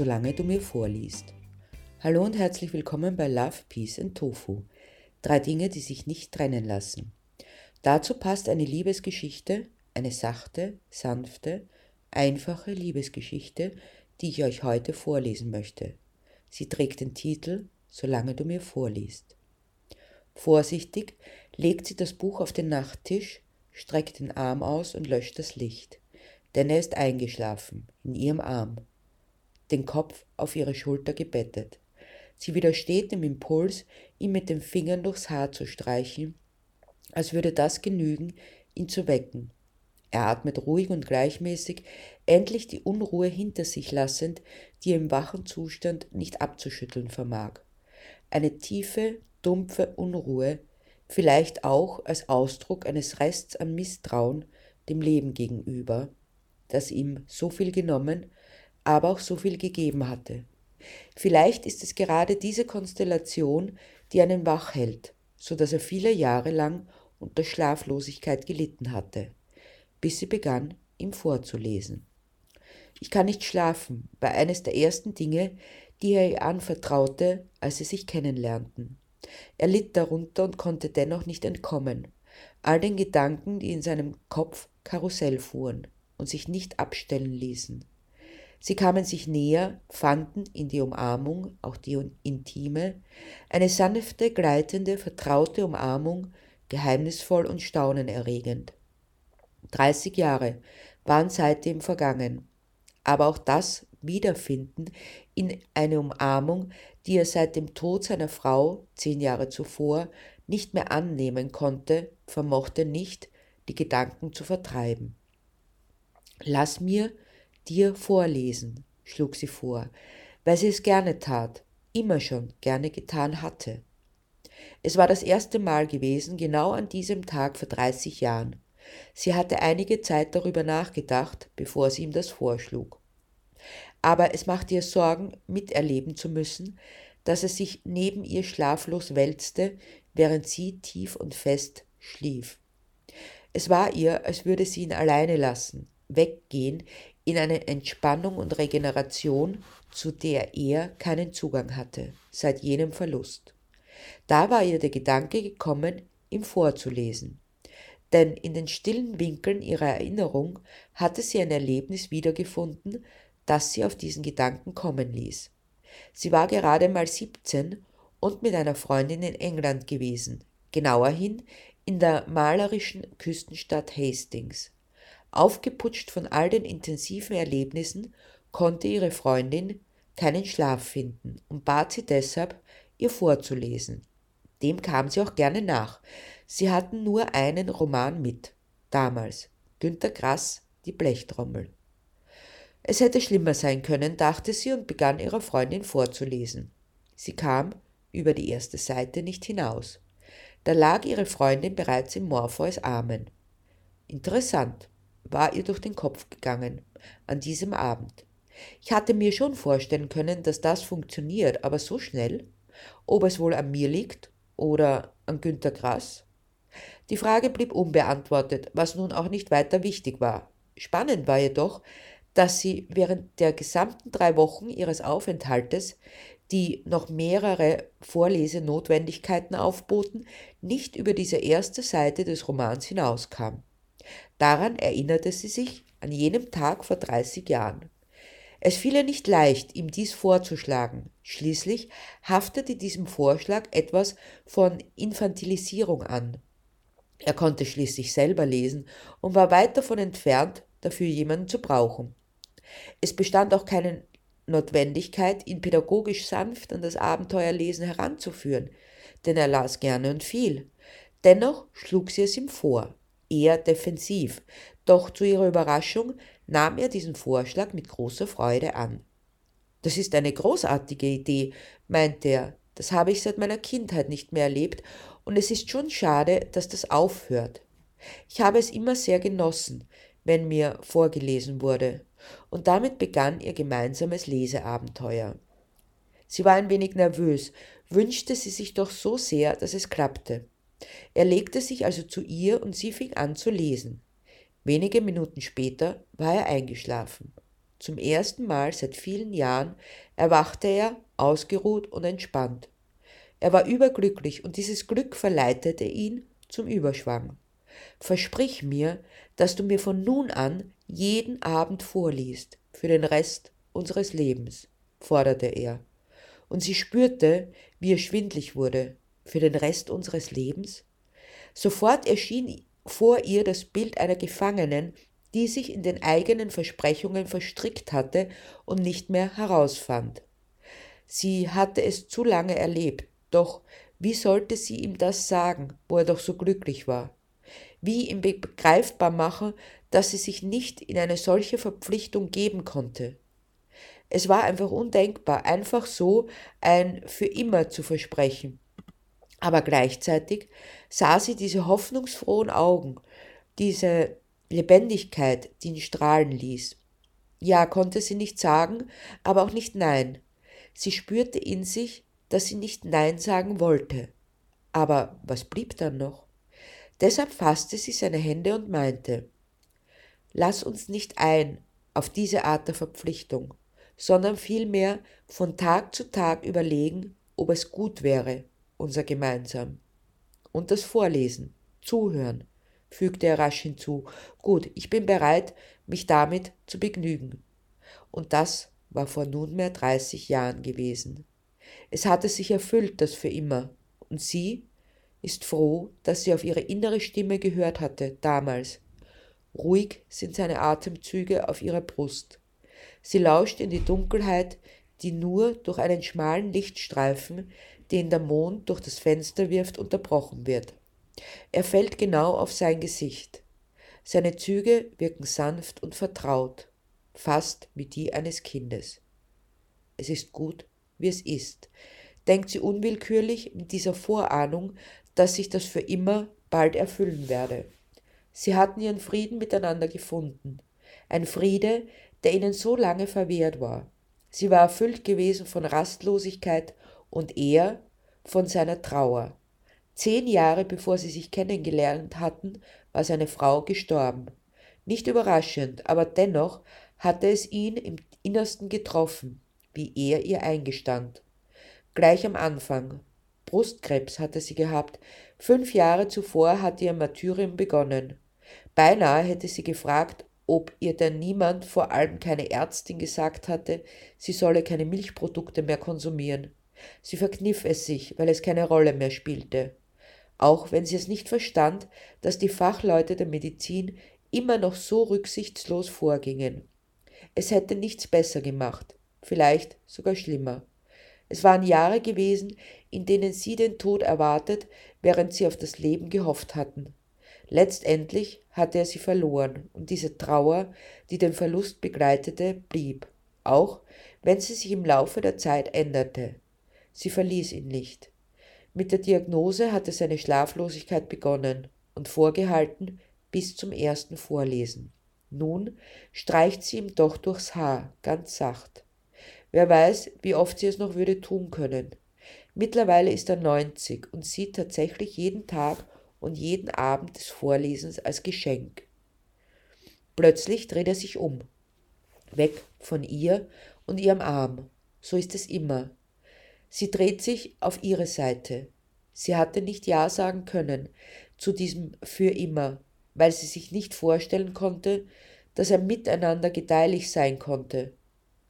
solange du mir vorliest. Hallo und herzlich willkommen bei Love, Peace and Tofu. Drei Dinge, die sich nicht trennen lassen. Dazu passt eine Liebesgeschichte, eine sachte, sanfte, einfache Liebesgeschichte, die ich euch heute vorlesen möchte. Sie trägt den Titel Solange du mir vorliest. Vorsichtig legt sie das Buch auf den Nachttisch, streckt den Arm aus und löscht das Licht, denn er ist eingeschlafen in ihrem Arm den Kopf auf ihre Schulter gebettet. Sie widersteht dem Impuls, ihm mit den Fingern durchs Haar zu streichen, als würde das genügen, ihn zu wecken. Er atmet ruhig und gleichmäßig, endlich die Unruhe hinter sich lassend, die er im wachen Zustand nicht abzuschütteln vermag. Eine tiefe, dumpfe Unruhe, vielleicht auch als Ausdruck eines Rests an Misstrauen dem Leben gegenüber, das ihm so viel genommen, aber auch so viel gegeben hatte. Vielleicht ist es gerade diese Konstellation, die einen wach hält, so dass er viele Jahre lang unter Schlaflosigkeit gelitten hatte, bis sie begann, ihm vorzulesen. Ich kann nicht schlafen, war eines der ersten Dinge, die er ihr anvertraute, als sie sich kennenlernten. Er litt darunter und konnte dennoch nicht entkommen, all den Gedanken, die in seinem Kopf Karussell fuhren und sich nicht abstellen ließen. Sie kamen sich näher, fanden in die Umarmung, auch die intime, eine sanfte, gleitende, vertraute Umarmung, geheimnisvoll und staunenerregend. Dreißig Jahre waren seitdem vergangen, aber auch das Wiederfinden in eine Umarmung, die er seit dem Tod seiner Frau zehn Jahre zuvor nicht mehr annehmen konnte, vermochte nicht, die Gedanken zu vertreiben. Lass mir dir vorlesen, schlug sie vor, weil sie es gerne tat, immer schon gerne getan hatte. Es war das erste Mal gewesen, genau an diesem Tag vor 30 Jahren. Sie hatte einige Zeit darüber nachgedacht, bevor sie ihm das vorschlug. Aber es machte ihr Sorgen, miterleben zu müssen, dass er sich neben ihr schlaflos wälzte, während sie tief und fest schlief. Es war ihr, als würde sie ihn alleine lassen, weggehen in eine Entspannung und Regeneration, zu der er keinen Zugang hatte, seit jenem Verlust. Da war ihr der Gedanke gekommen, ihm vorzulesen. Denn in den stillen Winkeln ihrer Erinnerung hatte sie ein Erlebnis wiedergefunden, das sie auf diesen Gedanken kommen ließ. Sie war gerade mal 17 und mit einer Freundin in England gewesen, genauerhin in der malerischen Küstenstadt Hastings. Aufgeputscht von all den intensiven Erlebnissen konnte ihre Freundin keinen Schlaf finden und bat sie deshalb, ihr vorzulesen. Dem kam sie auch gerne nach. Sie hatten nur einen Roman mit, damals, Günter Grass, die Blechtrommel. Es hätte schlimmer sein können, dachte sie und begann ihrer Freundin vorzulesen. Sie kam über die erste Seite nicht hinaus. Da lag ihre Freundin bereits in Morpheus Armen. Interessant, war ihr durch den Kopf gegangen an diesem Abend. Ich hatte mir schon vorstellen können, dass das funktioniert, aber so schnell? Ob es wohl an mir liegt oder an Günter Grass? Die Frage blieb unbeantwortet, was nun auch nicht weiter wichtig war. Spannend war jedoch, dass sie während der gesamten drei Wochen ihres Aufenthaltes, die noch mehrere Vorlesenotwendigkeiten aufboten, nicht über diese erste Seite des Romans hinauskam. Daran erinnerte sie sich an jenem Tag vor 30 Jahren. Es fiel ihr nicht leicht, ihm dies vorzuschlagen. Schließlich haftete diesem Vorschlag etwas von Infantilisierung an. Er konnte schließlich selber lesen und war weit davon entfernt, dafür jemanden zu brauchen. Es bestand auch keine Notwendigkeit, ihn pädagogisch sanft an das Abenteuerlesen heranzuführen, denn er las gerne und viel. Dennoch schlug sie es ihm vor eher defensiv, doch zu ihrer Überraschung nahm er diesen Vorschlag mit großer Freude an. Das ist eine großartige Idee, meinte er, das habe ich seit meiner Kindheit nicht mehr erlebt, und es ist schon schade, dass das aufhört. Ich habe es immer sehr genossen, wenn mir vorgelesen wurde, und damit begann ihr gemeinsames Leseabenteuer. Sie war ein wenig nervös, wünschte sie sich doch so sehr, dass es klappte. Er legte sich also zu ihr und sie fing an zu lesen. Wenige Minuten später war er eingeschlafen. zum ersten Mal seit vielen Jahren, erwachte er ausgeruht und entspannt. Er war überglücklich und dieses Glück verleitete ihn zum Überschwang. Versprich mir, dass du mir von nun an jeden Abend vorliest, für den Rest unseres Lebens, forderte er. Und sie spürte, wie ihr schwindlig wurde, für den Rest unseres Lebens? Sofort erschien vor ihr das Bild einer Gefangenen, die sich in den eigenen Versprechungen verstrickt hatte und nicht mehr herausfand. Sie hatte es zu lange erlebt, doch wie sollte sie ihm das sagen, wo er doch so glücklich war? Wie ihm begreifbar machen, dass sie sich nicht in eine solche Verpflichtung geben konnte? Es war einfach undenkbar, einfach so ein für immer zu versprechen. Aber gleichzeitig sah sie diese hoffnungsfrohen Augen, diese Lebendigkeit, die ihn strahlen ließ. Ja, konnte sie nicht sagen, aber auch nicht Nein. Sie spürte in sich, dass sie nicht Nein sagen wollte. Aber was blieb dann noch? Deshalb fasste sie seine Hände und meinte, Lass uns nicht ein auf diese Art der Verpflichtung, sondern vielmehr von Tag zu Tag überlegen, ob es gut wäre, unser gemeinsam. Und das Vorlesen, Zuhören, fügte er rasch hinzu. Gut, ich bin bereit, mich damit zu begnügen. Und das war vor nunmehr dreißig Jahren gewesen. Es hatte sich erfüllt, das für immer, und sie ist froh, dass sie auf ihre innere Stimme gehört hatte, damals. Ruhig sind seine Atemzüge auf ihrer Brust. Sie lauscht in die Dunkelheit, die nur durch einen schmalen Lichtstreifen, den der Mond durch das Fenster wirft, unterbrochen wird. Er fällt genau auf sein Gesicht. Seine Züge wirken sanft und vertraut, fast wie die eines Kindes. Es ist gut, wie es ist, denkt sie unwillkürlich mit dieser Vorahnung, dass sich das für immer bald erfüllen werde. Sie hatten ihren Frieden miteinander gefunden, ein Friede, der ihnen so lange verwehrt war. Sie war erfüllt gewesen von Rastlosigkeit und er von seiner Trauer. Zehn Jahre bevor sie sich kennengelernt hatten, war seine Frau gestorben. Nicht überraschend, aber dennoch hatte es ihn im Innersten getroffen, wie er ihr eingestand. Gleich am Anfang. Brustkrebs hatte sie gehabt. Fünf Jahre zuvor hatte ihr Martyrium begonnen. Beinahe hätte sie gefragt, ob ihr denn niemand, vor allem keine Ärztin, gesagt hatte, sie solle keine Milchprodukte mehr konsumieren. Sie verkniff es sich, weil es keine Rolle mehr spielte. Auch wenn sie es nicht verstand, dass die Fachleute der Medizin immer noch so rücksichtslos vorgingen. Es hätte nichts besser gemacht, vielleicht sogar schlimmer. Es waren Jahre gewesen, in denen sie den Tod erwartet, während sie auf das Leben gehofft hatten. Letztendlich hatte er sie verloren, und diese Trauer, die den Verlust begleitete, blieb, auch wenn sie sich im Laufe der Zeit änderte. Sie verließ ihn nicht. Mit der Diagnose hatte seine Schlaflosigkeit begonnen und vorgehalten bis zum ersten Vorlesen. Nun streicht sie ihm doch durchs Haar, ganz sacht. Wer weiß, wie oft sie es noch würde tun können. Mittlerweile ist er neunzig und sieht tatsächlich jeden Tag und jeden Abend des Vorlesens als Geschenk. Plötzlich dreht er sich um, weg von ihr und ihrem Arm. So ist es immer. Sie dreht sich auf ihre Seite. Sie hatte nicht Ja sagen können zu diesem für immer, weil sie sich nicht vorstellen konnte, dass ein Miteinander gedeihlich sein konnte.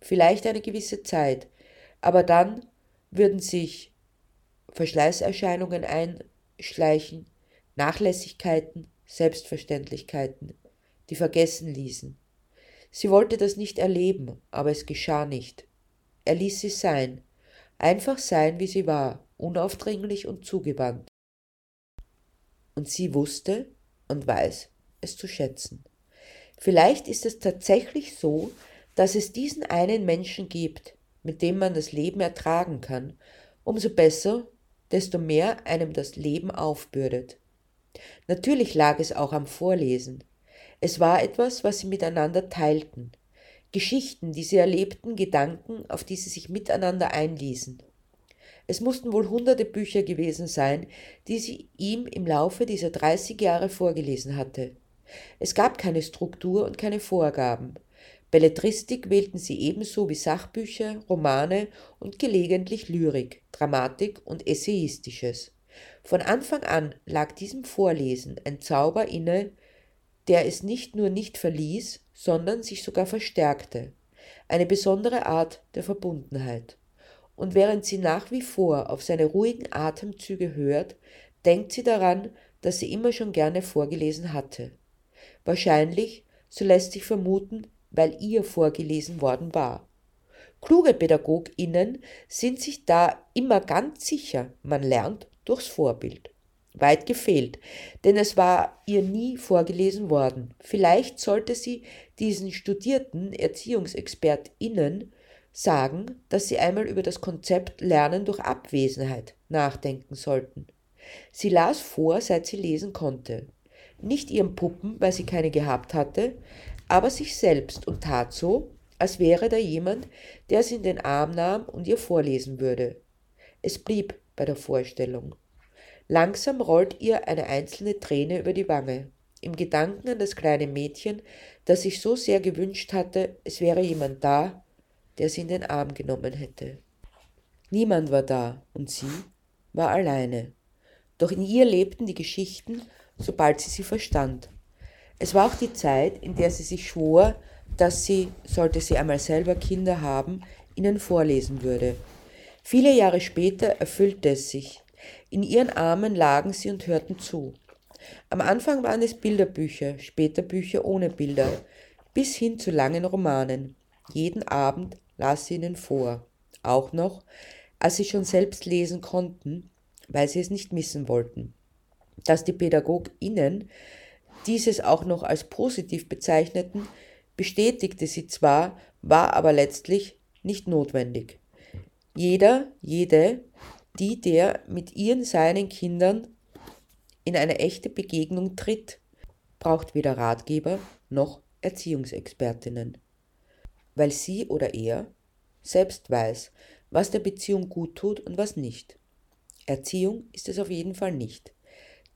Vielleicht eine gewisse Zeit, aber dann würden sich Verschleißerscheinungen einschleichen, Nachlässigkeiten, Selbstverständlichkeiten, die vergessen ließen. Sie wollte das nicht erleben, aber es geschah nicht. Er ließ sie sein, einfach sein, wie sie war, unaufdringlich und zugewandt. Und sie wusste und weiß es zu schätzen. Vielleicht ist es tatsächlich so, dass es diesen einen Menschen gibt, mit dem man das Leben ertragen kann, umso besser, desto mehr einem das Leben aufbürdet. Natürlich lag es auch am Vorlesen. Es war etwas, was sie miteinander teilten, Geschichten, die sie erlebten, Gedanken, auf die sie sich miteinander einließen. Es mussten wohl hunderte Bücher gewesen sein, die sie ihm im Laufe dieser dreißig Jahre vorgelesen hatte. Es gab keine Struktur und keine Vorgaben. Belletristik wählten sie ebenso wie Sachbücher, Romane und gelegentlich Lyrik, Dramatik und Essayistisches. Von Anfang an lag diesem Vorlesen ein Zauber inne, der es nicht nur nicht verließ, sondern sich sogar verstärkte, eine besondere Art der Verbundenheit. Und während sie nach wie vor auf seine ruhigen Atemzüge hört, denkt sie daran, dass sie immer schon gerne vorgelesen hatte. Wahrscheinlich, so lässt sich vermuten, weil ihr vorgelesen worden war. Kluge PädagogInnen sind sich da immer ganz sicher, man lernt durchs Vorbild. Weit gefehlt, denn es war ihr nie vorgelesen worden. Vielleicht sollte sie diesen studierten ErziehungsexpertInnen sagen, dass sie einmal über das Konzept Lernen durch Abwesenheit nachdenken sollten. Sie las vor, seit sie lesen konnte. Nicht ihren Puppen, weil sie keine gehabt hatte, aber sich selbst und tat so, als wäre da jemand, der sie in den Arm nahm und ihr vorlesen würde. Es blieb bei der Vorstellung. Langsam rollt ihr eine einzelne Träne über die Wange, im Gedanken an das kleine Mädchen, das sich so sehr gewünscht hatte, es wäre jemand da, der sie in den Arm genommen hätte. Niemand war da und sie war alleine. Doch in ihr lebten die Geschichten, sobald sie sie verstand. Es war auch die Zeit, in der sie sich schwor, dass sie, sollte sie einmal selber Kinder haben, ihnen vorlesen würde. Viele Jahre später erfüllte es sich. In ihren Armen lagen sie und hörten zu. Am Anfang waren es Bilderbücher, später Bücher ohne Bilder, bis hin zu langen Romanen. Jeden Abend las sie ihnen vor. Auch noch, als sie schon selbst lesen konnten, weil sie es nicht missen wollten. Dass die PädagogInnen dieses auch noch als positiv bezeichneten, bestätigte sie zwar, war aber letztlich nicht notwendig. Jeder, jede, die der mit ihren seinen Kindern in eine echte Begegnung tritt, braucht weder Ratgeber noch Erziehungsexpertinnen, weil sie oder er selbst weiß, was der Beziehung gut tut und was nicht. Erziehung ist es auf jeden Fall nicht.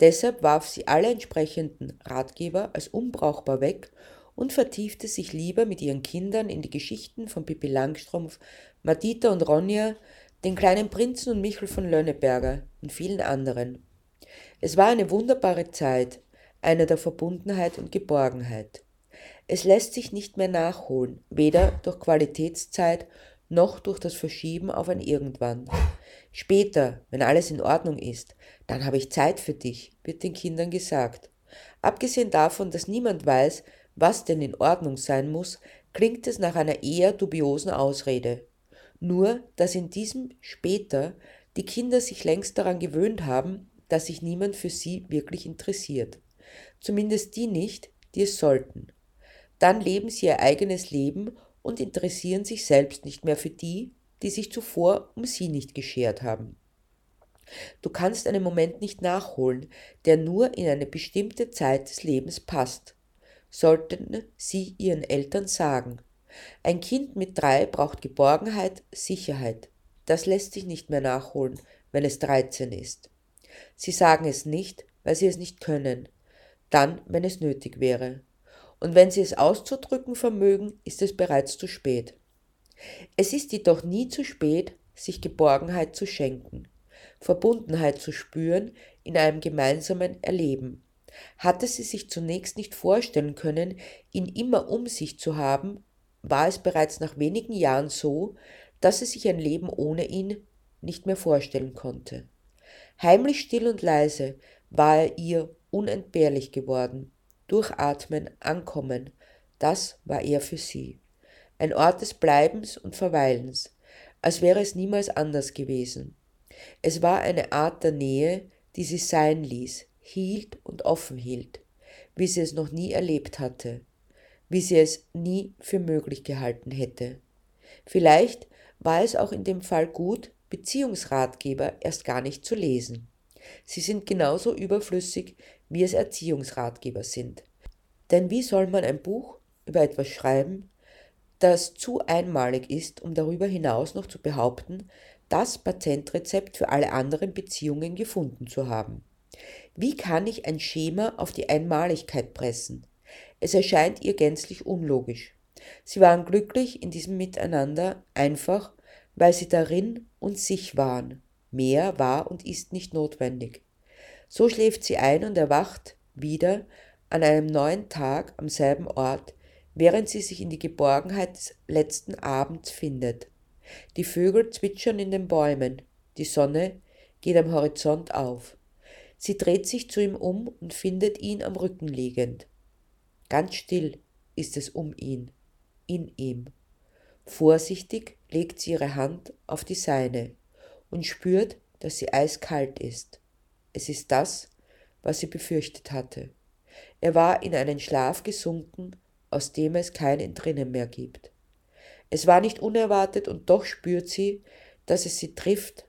Deshalb warf sie alle entsprechenden Ratgeber als unbrauchbar weg und vertiefte sich lieber mit ihren Kindern in die Geschichten von Pippi Langstrumpf, Madita und Ronja, den kleinen Prinzen und Michel von Lönneberger und vielen anderen. Es war eine wunderbare Zeit, eine der Verbundenheit und Geborgenheit. Es lässt sich nicht mehr nachholen, weder durch Qualitätszeit noch durch das Verschieben auf ein Irgendwann. Später, wenn alles in Ordnung ist, dann habe ich Zeit für dich, wird den Kindern gesagt. Abgesehen davon, dass niemand weiß, was denn in Ordnung sein muss, klingt es nach einer eher dubiosen Ausrede. Nur, dass in diesem später die Kinder sich längst daran gewöhnt haben, dass sich niemand für sie wirklich interessiert. Zumindest die nicht, die es sollten. Dann leben sie ihr eigenes Leben und interessieren sich selbst nicht mehr für die, die sich zuvor um sie nicht geschert haben. Du kannst einen Moment nicht nachholen, der nur in eine bestimmte Zeit des Lebens passt, sollten sie ihren Eltern sagen. Ein Kind mit drei braucht Geborgenheit, Sicherheit. Das lässt sich nicht mehr nachholen, wenn es 13 ist. Sie sagen es nicht, weil sie es nicht können, dann, wenn es nötig wäre. Und wenn sie es auszudrücken vermögen, ist es bereits zu spät. Es ist jedoch nie zu spät, sich Geborgenheit zu schenken, Verbundenheit zu spüren in einem gemeinsamen Erleben. Hatte sie sich zunächst nicht vorstellen können, ihn immer um sich zu haben, war es bereits nach wenigen Jahren so, dass sie sich ein Leben ohne ihn nicht mehr vorstellen konnte. Heimlich still und leise war er ihr unentbehrlich geworden. Durchatmen, ankommen, das war er für sie ein Ort des Bleibens und Verweilens, als wäre es niemals anders gewesen. Es war eine Art der Nähe, die sie sein ließ, hielt und offen hielt, wie sie es noch nie erlebt hatte, wie sie es nie für möglich gehalten hätte. Vielleicht war es auch in dem Fall gut, Beziehungsratgeber erst gar nicht zu lesen. Sie sind genauso überflüssig, wie es Erziehungsratgeber sind. Denn wie soll man ein Buch über etwas schreiben, das zu einmalig ist, um darüber hinaus noch zu behaupten, das Patentrezept für alle anderen Beziehungen gefunden zu haben. Wie kann ich ein Schema auf die Einmaligkeit pressen? Es erscheint ihr gänzlich unlogisch. Sie waren glücklich in diesem Miteinander, einfach weil sie darin und sich waren. Mehr war und ist nicht notwendig. So schläft sie ein und erwacht wieder an einem neuen Tag am selben Ort, während sie sich in die Geborgenheit des letzten Abends findet. Die Vögel zwitschern in den Bäumen, die Sonne geht am Horizont auf. Sie dreht sich zu ihm um und findet ihn am Rücken liegend. Ganz still ist es um ihn, in ihm. Vorsichtig legt sie ihre Hand auf die seine und spürt, dass sie eiskalt ist. Es ist das, was sie befürchtet hatte. Er war in einen Schlaf gesunken, aus dem es kein Entrinnen mehr gibt. Es war nicht unerwartet und doch spürt sie, dass es sie trifft,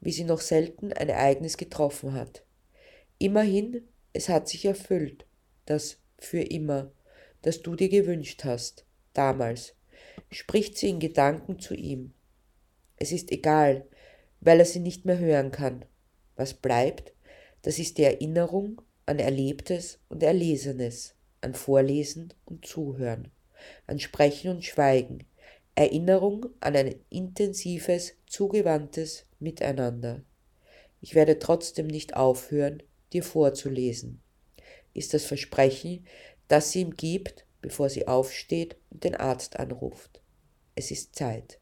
wie sie noch selten ein Ereignis getroffen hat. Immerhin, es hat sich erfüllt, das für immer, das du dir gewünscht hast, damals, spricht sie in Gedanken zu ihm. Es ist egal, weil er sie nicht mehr hören kann. Was bleibt, das ist die Erinnerung an Erlebtes und Erlesenes, an Vorlesen und Zuhören, an Sprechen und Schweigen, Erinnerung an ein intensives, zugewandtes Miteinander. Ich werde trotzdem nicht aufhören, dir vorzulesen, ist das Versprechen, das sie ihm gibt, bevor sie aufsteht und den Arzt anruft. Es ist Zeit.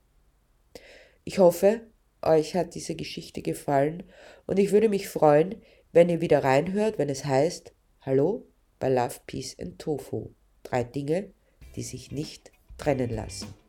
Ich hoffe, euch hat diese Geschichte gefallen und ich würde mich freuen, wenn ihr wieder reinhört, wenn es heißt Hallo bei Love, Peace and Tofu. Drei Dinge, die sich nicht trennen lassen.